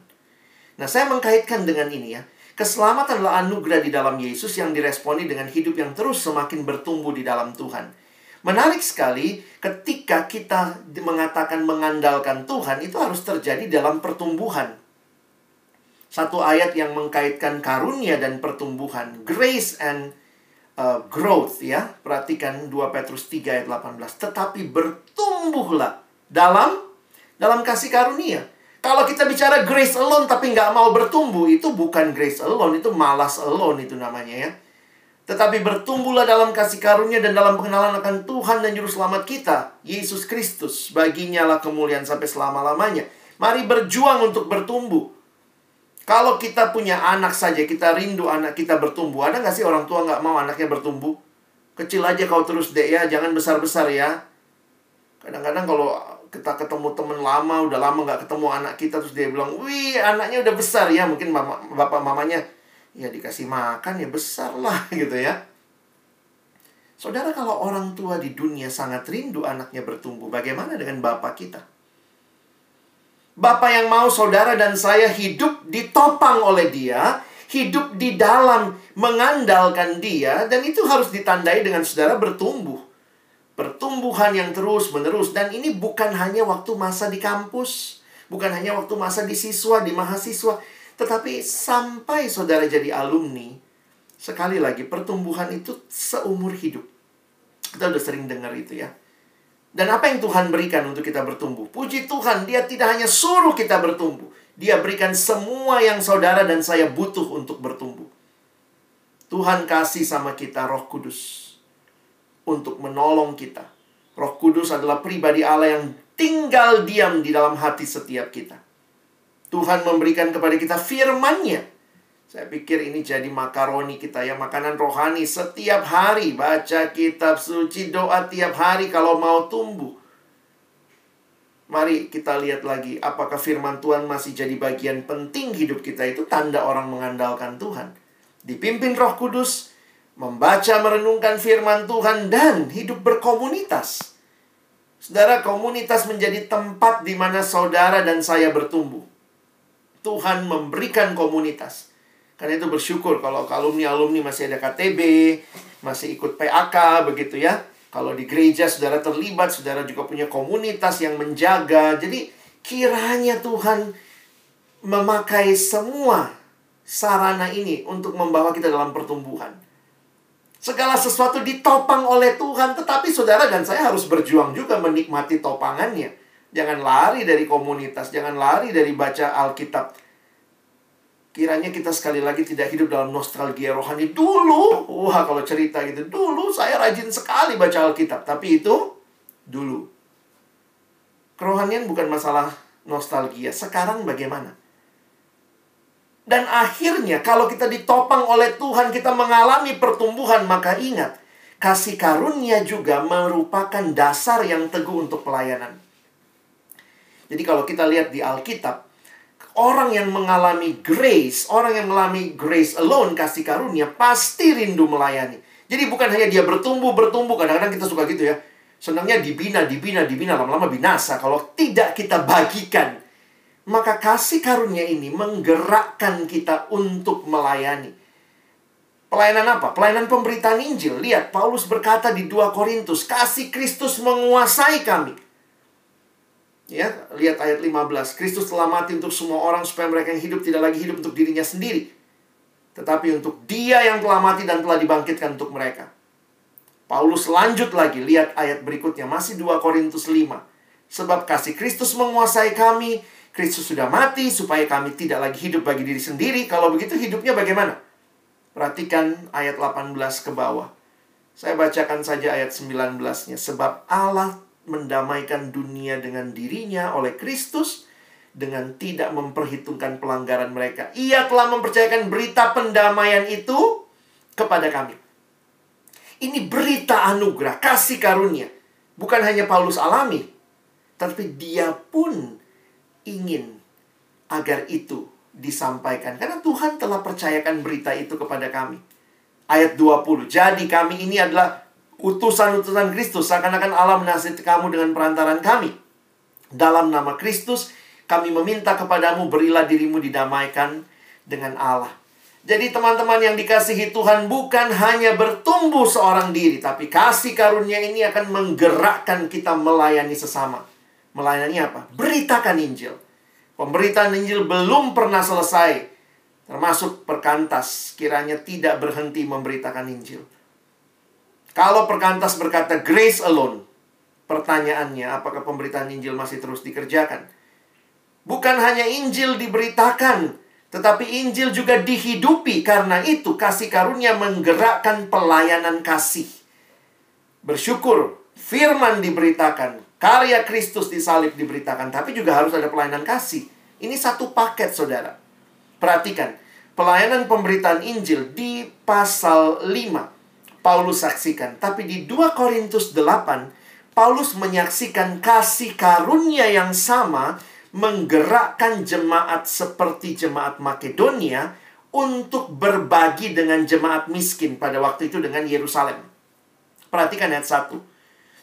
Nah, saya mengkaitkan dengan ini ya. Keselamatan adalah anugerah di dalam Yesus yang diresponi dengan hidup yang terus semakin bertumbuh di dalam Tuhan. Menarik sekali ketika kita mengatakan mengandalkan Tuhan itu harus terjadi dalam pertumbuhan. Satu ayat yang mengkaitkan karunia dan pertumbuhan, grace and uh, growth ya. Perhatikan 2 Petrus 3 ayat 18. Tetapi bertumbuhlah dalam dalam kasih karunia. Kalau kita bicara grace alone tapi nggak mau bertumbuh, itu bukan grace alone, itu malas alone itu namanya ya. Tetapi bertumbuhlah dalam kasih karunia dan dalam pengenalan akan Tuhan dan Juru Selamat kita, Yesus Kristus. Baginya lah kemuliaan sampai selama-lamanya. Mari berjuang untuk bertumbuh. Kalau kita punya anak saja, kita rindu anak kita bertumbuh. Ada nggak sih orang tua nggak mau anaknya bertumbuh? Kecil aja kau terus dek ya, jangan besar-besar ya. Kadang-kadang kalau kita ketemu temen lama, udah lama nggak ketemu anak kita, terus dia bilang, wih anaknya udah besar ya. Mungkin mama, bapak mamanya, ya dikasih makan ya besar lah gitu ya. Saudara kalau orang tua di dunia sangat rindu anaknya bertumbuh, bagaimana dengan bapak kita? Bapak yang mau saudara dan saya hidup ditopang oleh dia, hidup di dalam mengandalkan dia, dan itu harus ditandai dengan saudara bertumbuh. Pertumbuhan yang terus menerus, dan ini bukan hanya waktu masa di kampus, bukan hanya waktu masa di siswa, di mahasiswa, tetapi sampai saudara jadi alumni, sekali lagi pertumbuhan itu seumur hidup. Kita udah sering dengar itu ya. Dan apa yang Tuhan berikan untuk kita bertumbuh? Puji Tuhan, Dia tidak hanya suruh kita bertumbuh. Dia berikan semua yang saudara dan saya butuh untuk bertumbuh. Tuhan kasih sama kita roh kudus. Untuk menolong kita. Roh kudus adalah pribadi Allah yang tinggal diam di dalam hati setiap kita. Tuhan memberikan kepada kita firman-Nya. Saya pikir ini jadi makaroni kita ya, makanan rohani setiap hari. Baca kitab suci, doa tiap hari kalau mau tumbuh. Mari kita lihat lagi apakah firman Tuhan masih jadi bagian penting hidup kita itu tanda orang mengandalkan Tuhan. Dipimpin roh kudus, membaca merenungkan firman Tuhan, dan hidup berkomunitas. Saudara, komunitas menjadi tempat di mana saudara dan saya bertumbuh. Tuhan memberikan komunitas. Karena itu bersyukur kalau alumni-alumni masih ada KTB, masih ikut PAK begitu ya. Kalau di gereja saudara terlibat, saudara juga punya komunitas yang menjaga. Jadi kiranya Tuhan memakai semua sarana ini untuk membawa kita dalam pertumbuhan. Segala sesuatu ditopang oleh Tuhan, tetapi saudara dan saya harus berjuang juga menikmati topangannya. Jangan lari dari komunitas, jangan lari dari baca Alkitab Kiranya kita sekali lagi tidak hidup dalam nostalgia rohani dulu. Wah, kalau cerita gitu, dulu saya rajin sekali baca Alkitab, tapi itu dulu. Kerohanian bukan masalah nostalgia. Sekarang bagaimana? Dan akhirnya kalau kita ditopang oleh Tuhan, kita mengalami pertumbuhan, maka ingat, kasih karunia juga merupakan dasar yang teguh untuk pelayanan. Jadi kalau kita lihat di Alkitab, orang yang mengalami grace, orang yang mengalami grace alone, kasih karunia, pasti rindu melayani. Jadi bukan hanya dia bertumbuh, bertumbuh. Kadang-kadang kita suka gitu ya. Senangnya dibina, dibina, dibina, lama-lama binasa. Kalau tidak kita bagikan. Maka kasih karunia ini menggerakkan kita untuk melayani. Pelayanan apa? Pelayanan pemberitaan Injil. Lihat, Paulus berkata di 2 Korintus, kasih Kristus menguasai kami. Ya, lihat ayat 15. Kristus telah mati untuk semua orang supaya mereka yang hidup tidak lagi hidup untuk dirinya sendiri. Tetapi untuk dia yang telah mati dan telah dibangkitkan untuk mereka. Paulus lanjut lagi, lihat ayat berikutnya. Masih 2 Korintus 5. Sebab kasih Kristus menguasai kami. Kristus sudah mati supaya kami tidak lagi hidup bagi diri sendiri. Kalau begitu hidupnya bagaimana? Perhatikan ayat 18 ke bawah. Saya bacakan saja ayat 19-nya. Sebab Allah mendamaikan dunia dengan dirinya oleh Kristus dengan tidak memperhitungkan pelanggaran mereka. Ia telah mempercayakan berita pendamaian itu kepada kami. Ini berita anugerah, kasih karunia. Bukan hanya Paulus alami, tapi dia pun ingin agar itu disampaikan. Karena Tuhan telah percayakan berita itu kepada kami. Ayat 20. Jadi kami ini adalah utusan-utusan Kristus seakan-akan Allah menasihati kamu dengan perantaran kami. Dalam nama Kristus, kami meminta kepadamu berilah dirimu didamaikan dengan Allah. Jadi teman-teman yang dikasihi Tuhan bukan hanya bertumbuh seorang diri, tapi kasih karunia ini akan menggerakkan kita melayani sesama. Melayani apa? Beritakan Injil. Pemberitaan Injil belum pernah selesai. Termasuk perkantas, kiranya tidak berhenti memberitakan Injil. Kalau perkantas berkata grace alone, pertanyaannya apakah pemberitaan Injil masih terus dikerjakan? Bukan hanya Injil diberitakan, tetapi Injil juga dihidupi. Karena itu kasih karunia menggerakkan pelayanan kasih. Bersyukur, firman diberitakan, karya Kristus disalib diberitakan, tapi juga harus ada pelayanan kasih. Ini satu paket, saudara. Perhatikan, pelayanan pemberitaan Injil di pasal 5 Paulus saksikan. Tapi di 2 Korintus 8, Paulus menyaksikan kasih karunia yang sama menggerakkan jemaat seperti jemaat Makedonia untuk berbagi dengan jemaat miskin pada waktu itu dengan Yerusalem. Perhatikan ayat 1.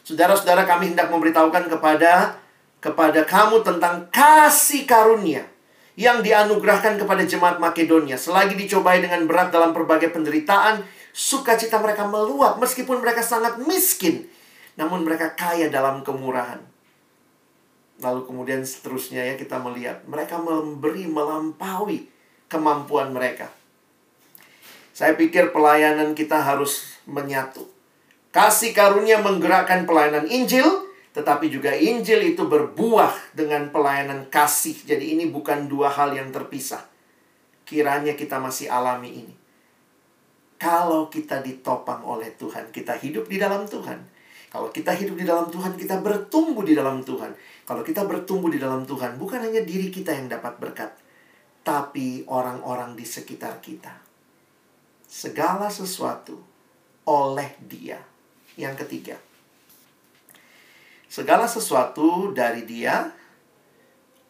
Saudara-saudara kami hendak memberitahukan kepada kepada kamu tentang kasih karunia yang dianugerahkan kepada jemaat Makedonia selagi dicobai dengan berat dalam berbagai penderitaan Sukacita mereka meluap meskipun mereka sangat miskin. Namun mereka kaya dalam kemurahan. Lalu kemudian seterusnya ya kita melihat. Mereka memberi melampaui kemampuan mereka. Saya pikir pelayanan kita harus menyatu. Kasih karunia menggerakkan pelayanan Injil, tetapi juga Injil itu berbuah dengan pelayanan kasih. Jadi ini bukan dua hal yang terpisah. Kiranya kita masih alami ini. Kalau kita ditopang oleh Tuhan, kita hidup di dalam Tuhan. Kalau kita hidup di dalam Tuhan, kita bertumbuh di dalam Tuhan. Kalau kita bertumbuh di dalam Tuhan, bukan hanya diri kita yang dapat berkat, tapi orang-orang di sekitar kita. Segala sesuatu oleh Dia. Yang ketiga, segala sesuatu dari Dia,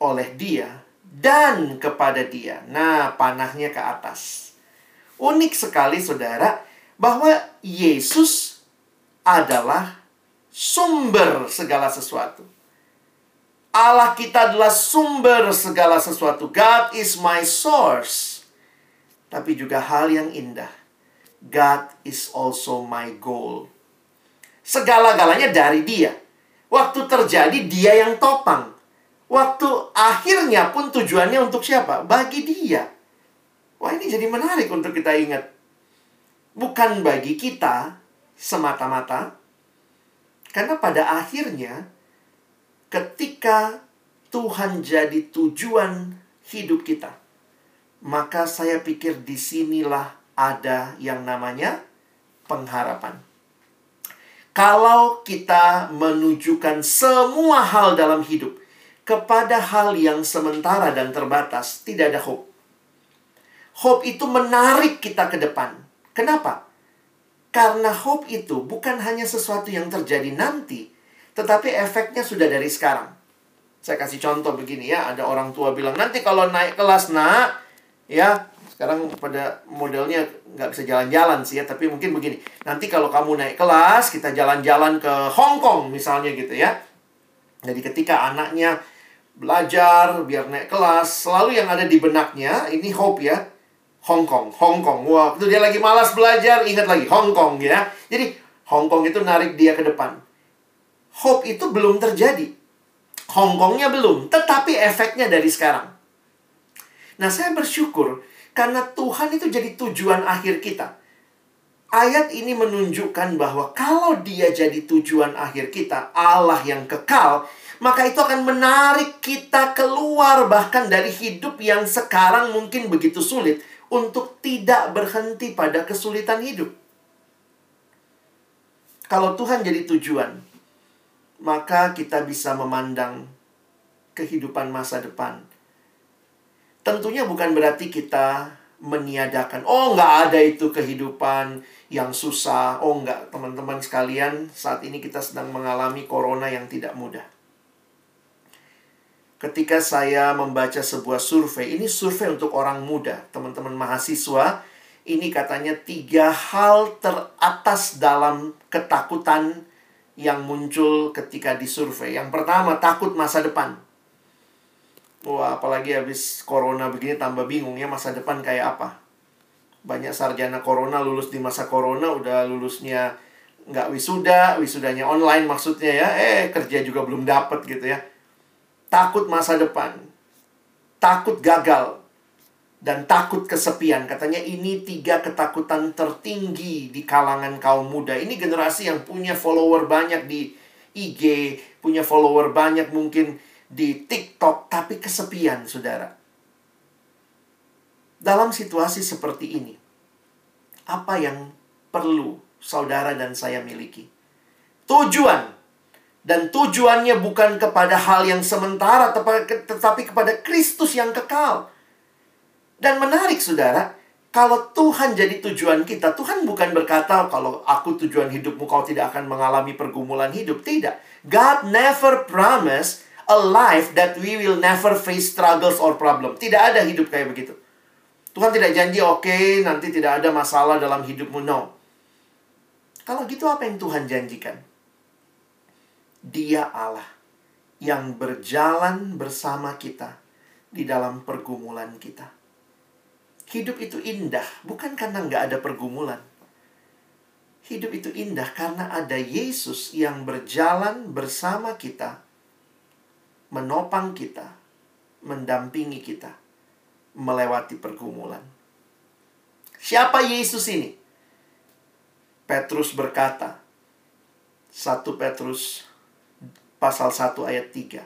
oleh Dia, dan kepada Dia. Nah, panahnya ke atas. Unik sekali saudara bahwa Yesus adalah sumber segala sesuatu. Allah kita adalah sumber segala sesuatu. God is my source. Tapi juga hal yang indah. God is also my goal. Segala-galanya dari dia. Waktu terjadi dia yang topang. Waktu akhirnya pun tujuannya untuk siapa? Bagi dia. Wah ini jadi menarik untuk kita ingat. Bukan bagi kita semata-mata. Karena pada akhirnya ketika Tuhan jadi tujuan hidup kita. Maka saya pikir di sinilah ada yang namanya pengharapan. Kalau kita menunjukkan semua hal dalam hidup kepada hal yang sementara dan terbatas, tidak ada hope. Hope itu menarik kita ke depan. Kenapa? Karena hope itu bukan hanya sesuatu yang terjadi nanti, tetapi efeknya sudah dari sekarang. Saya kasih contoh begini ya, ada orang tua bilang, nanti kalau naik kelas nak, ya sekarang pada modelnya nggak bisa jalan-jalan sih ya, tapi mungkin begini. Nanti kalau kamu naik kelas, kita jalan-jalan ke Hong Kong misalnya gitu ya. Jadi ketika anaknya belajar biar naik kelas, selalu yang ada di benaknya, ini hope ya, Hong Kong, Hong Kong. Waktu dia lagi malas belajar, ingat lagi Hong Kong ya. Jadi Hong Kong itu narik dia ke depan. Hope itu belum terjadi. Hongkongnya belum, tetapi efeknya dari sekarang. Nah, saya bersyukur karena Tuhan itu jadi tujuan akhir kita. Ayat ini menunjukkan bahwa kalau dia jadi tujuan akhir kita, Allah yang kekal, maka itu akan menarik kita keluar bahkan dari hidup yang sekarang mungkin begitu sulit untuk tidak berhenti pada kesulitan hidup. Kalau Tuhan jadi tujuan, maka kita bisa memandang kehidupan masa depan. Tentunya bukan berarti kita meniadakan, oh nggak ada itu kehidupan yang susah. Oh nggak, teman-teman sekalian, saat ini kita sedang mengalami corona yang tidak mudah. Ketika saya membaca sebuah survei, ini survei untuk orang muda, teman-teman mahasiswa, ini katanya tiga hal teratas dalam ketakutan yang muncul ketika disurvei. Yang pertama, takut masa depan. Wah, apalagi habis corona begini tambah bingung ya masa depan kayak apa. Banyak sarjana corona lulus di masa corona udah lulusnya nggak wisuda, wisudanya online maksudnya ya. Eh, kerja juga belum dapet gitu ya. Takut masa depan. Takut gagal dan takut kesepian. Katanya ini tiga ketakutan tertinggi di kalangan kaum muda. Ini generasi yang punya follower banyak di IG, punya follower banyak mungkin di TikTok, tapi kesepian, saudara. Dalam situasi seperti ini, apa yang perlu saudara dan saya miliki? Tujuan. Dan tujuannya bukan kepada hal yang sementara, tetapi kepada Kristus yang kekal. Dan menarik saudara, kalau Tuhan jadi tujuan kita, Tuhan bukan berkata kalau aku tujuan hidupmu kau tidak akan mengalami pergumulan hidup. Tidak. God never promise a life that we will never face struggles or problem. Tidak ada hidup kayak begitu. Tuhan tidak janji oke okay, nanti tidak ada masalah dalam hidupmu. No. Kalau gitu apa yang Tuhan janjikan? Dia Allah yang berjalan bersama kita di dalam pergumulan kita. Hidup itu indah, bukan karena nggak ada pergumulan. Hidup itu indah karena ada Yesus yang berjalan bersama kita, menopang kita, mendampingi kita, melewati pergumulan. Siapa Yesus ini? Petrus berkata, 1 Petrus pasal 1 ayat 3.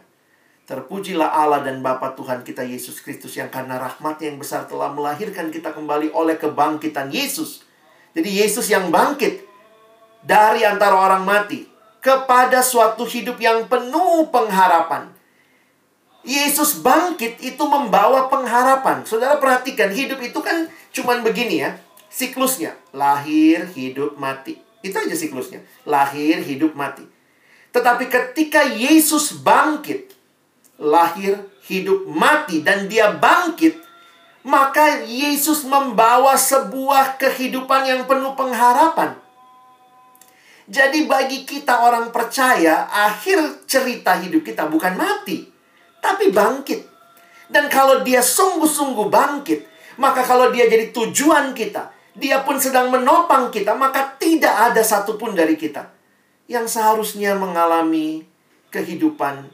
Terpujilah Allah dan Bapa Tuhan kita Yesus Kristus yang karena rahmat yang besar telah melahirkan kita kembali oleh kebangkitan Yesus. Jadi Yesus yang bangkit dari antara orang mati kepada suatu hidup yang penuh pengharapan. Yesus bangkit itu membawa pengharapan. Saudara perhatikan, hidup itu kan cuman begini ya, siklusnya. Lahir, hidup, mati. Itu aja siklusnya. Lahir, hidup, mati. Tetapi ketika Yesus bangkit, lahir, hidup, mati, dan dia bangkit, maka Yesus membawa sebuah kehidupan yang penuh pengharapan. Jadi bagi kita orang percaya, akhir cerita hidup kita bukan mati, tapi bangkit. Dan kalau dia sungguh-sungguh bangkit, maka kalau dia jadi tujuan kita, dia pun sedang menopang kita, maka tidak ada satupun dari kita yang seharusnya mengalami kehidupan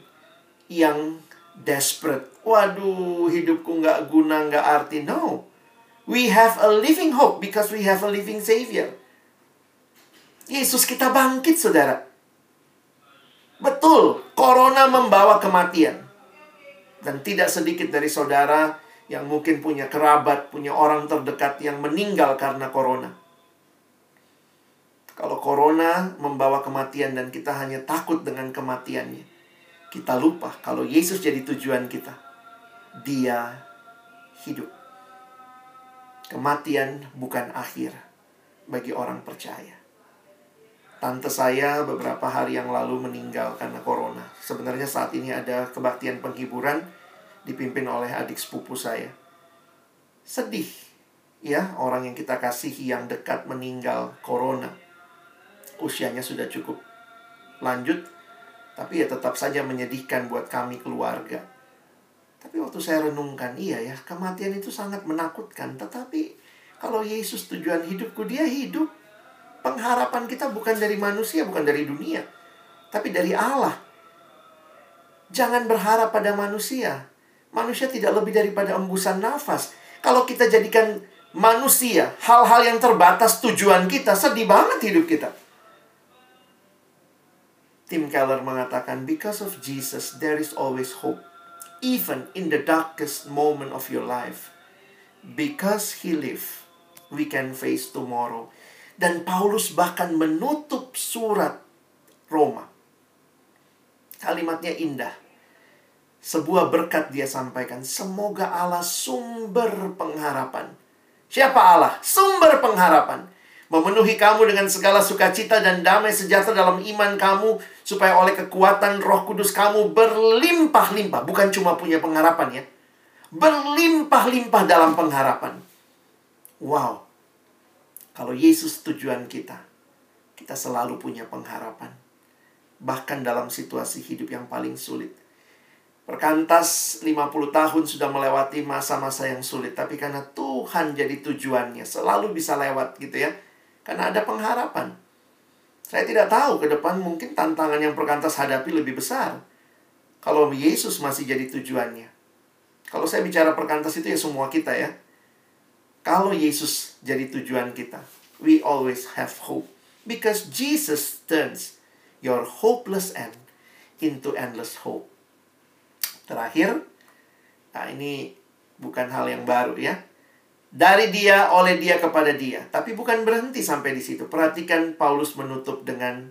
yang desperate. Waduh, hidupku nggak guna, nggak arti. No. We have a living hope because we have a living Savior. Yesus kita bangkit, saudara. Betul, corona membawa kematian. Dan tidak sedikit dari saudara yang mungkin punya kerabat, punya orang terdekat yang meninggal karena corona. Corona membawa kematian dan kita hanya takut dengan kematiannya kita lupa kalau Yesus jadi tujuan kita. Dia hidup. Kematian bukan akhir bagi orang percaya. Tante saya beberapa hari yang lalu meninggal karena corona. Sebenarnya saat ini ada kebaktian penghiburan dipimpin oleh adik sepupu saya. Sedih ya orang yang kita kasihi yang dekat meninggal corona. Usianya sudah cukup lanjut tapi ya tetap saja menyedihkan buat kami keluarga. Tapi waktu saya renungkan, iya ya, kematian itu sangat menakutkan. Tetapi kalau Yesus tujuan hidupku, dia hidup. Pengharapan kita bukan dari manusia, bukan dari dunia. Tapi dari Allah. Jangan berharap pada manusia. Manusia tidak lebih daripada embusan nafas. Kalau kita jadikan manusia hal-hal yang terbatas tujuan kita, sedih banget hidup kita. Tim Keller mengatakan, because of Jesus, there is always hope. Even in the darkest moment of your life. Because he live, we can face tomorrow. Dan Paulus bahkan menutup surat Roma. Kalimatnya indah. Sebuah berkat dia sampaikan. Semoga Allah sumber pengharapan. Siapa Allah? Sumber pengharapan memenuhi kamu dengan segala sukacita dan damai sejahtera dalam iman kamu supaya oleh kekuatan Roh Kudus kamu berlimpah-limpah. Bukan cuma punya pengharapan ya. Berlimpah-limpah dalam pengharapan. Wow. Kalau Yesus tujuan kita kita selalu punya pengharapan. Bahkan dalam situasi hidup yang paling sulit. Perkantas 50 tahun sudah melewati masa-masa yang sulit Tapi karena Tuhan jadi tujuannya Selalu bisa lewat gitu ya karena ada pengharapan. Saya tidak tahu ke depan mungkin tantangan yang perkantas hadapi lebih besar. Kalau Yesus masih jadi tujuannya. Kalau saya bicara perkantas itu ya semua kita ya. Kalau Yesus jadi tujuan kita, we always have hope. Because Jesus turns your hopeless end into endless hope. Terakhir, nah ini bukan hal yang baru ya dari dia, oleh dia, kepada dia. Tapi bukan berhenti sampai di situ. Perhatikan Paulus menutup dengan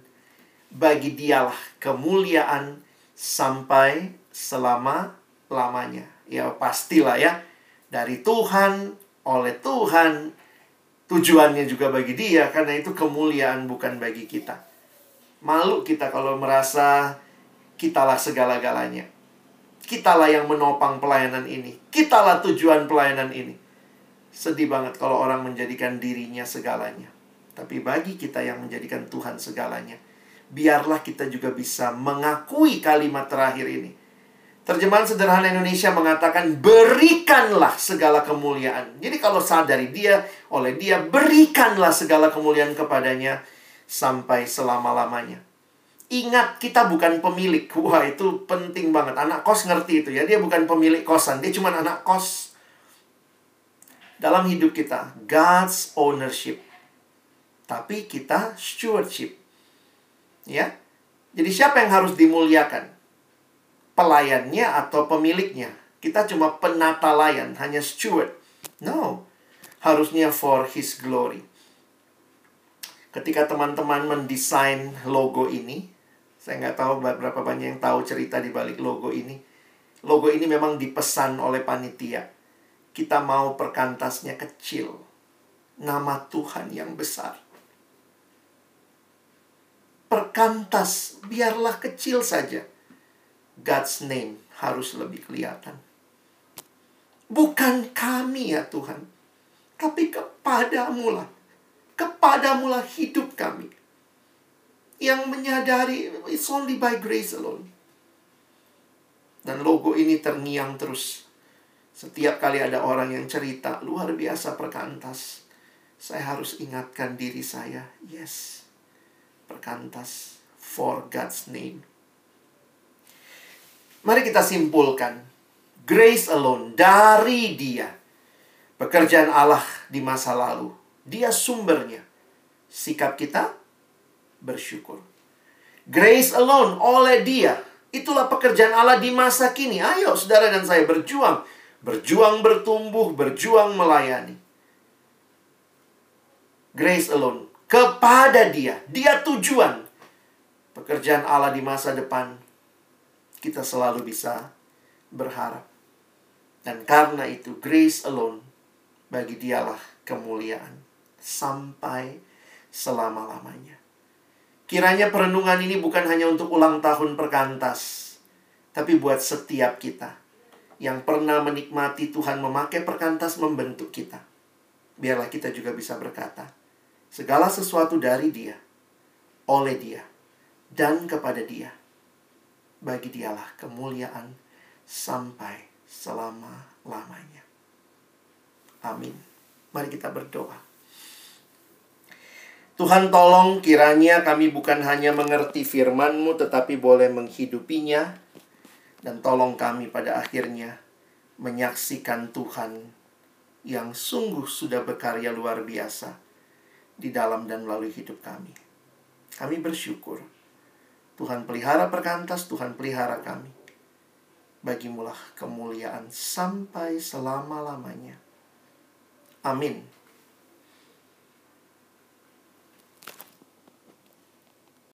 bagi dialah kemuliaan sampai selama-lamanya. Ya pastilah ya. Dari Tuhan, oleh Tuhan, tujuannya juga bagi dia. Karena itu kemuliaan bukan bagi kita. Malu kita kalau merasa kitalah segala-galanya. Kitalah yang menopang pelayanan ini. Kitalah tujuan pelayanan ini Sedih banget kalau orang menjadikan dirinya segalanya. Tapi bagi kita yang menjadikan Tuhan segalanya, biarlah kita juga bisa mengakui kalimat terakhir ini. Terjemahan sederhana Indonesia mengatakan berikanlah segala kemuliaan. Jadi kalau sadari dia, oleh dia berikanlah segala kemuliaan kepadanya sampai selama-lamanya. Ingat kita bukan pemilik. Wah, itu penting banget. Anak kos ngerti itu ya. Dia bukan pemilik kosan, dia cuma anak kos dalam hidup kita God's ownership. Tapi kita stewardship. Ya. Jadi siapa yang harus dimuliakan? Pelayannya atau pemiliknya? Kita cuma penata layan, hanya steward. No. Harusnya for his glory. Ketika teman-teman mendesain logo ini, saya nggak tahu berapa banyak yang tahu cerita di balik logo ini. Logo ini memang dipesan oleh panitia kita mau perkantasnya kecil. Nama Tuhan yang besar. Perkantas biarlah kecil saja. God's name harus lebih kelihatan. Bukan kami ya Tuhan. Tapi kepadamu lah. Kepadamu lah hidup kami. Yang menyadari it's only by grace alone. Dan logo ini terngiang terus setiap kali ada orang yang cerita, luar biasa perkantas. Saya harus ingatkan diri saya, yes, perkantas for God's name. Mari kita simpulkan, grace alone dari dia. Pekerjaan Allah di masa lalu, dia sumbernya. Sikap kita bersyukur. Grace alone oleh dia. Itulah pekerjaan Allah di masa kini. Ayo saudara dan saya berjuang Berjuang bertumbuh, berjuang melayani. Grace alone. Kepada dia. Dia tujuan. Pekerjaan Allah di masa depan. Kita selalu bisa berharap. Dan karena itu, grace alone. Bagi dialah kemuliaan. Sampai selama-lamanya. Kiranya perenungan ini bukan hanya untuk ulang tahun perkantas. Tapi buat setiap kita yang pernah menikmati Tuhan memakai perkantas membentuk kita. Biarlah kita juga bisa berkata, segala sesuatu dari dia, oleh dia, dan kepada dia. Bagi dialah kemuliaan sampai selama-lamanya. Amin. Mari kita berdoa. Tuhan tolong kiranya kami bukan hanya mengerti firman-Mu tetapi boleh menghidupinya Dan tolong kami pada akhirnya menyaksikan Tuhan yang sungguh sudah berkarya luar biasa di dalam dan melalui hidup kami. Kami bersyukur. Tuhan pelihara perkantas, Tuhan pelihara kami. Bagimulah kemuliaan sampai selama-lamanya. Amin.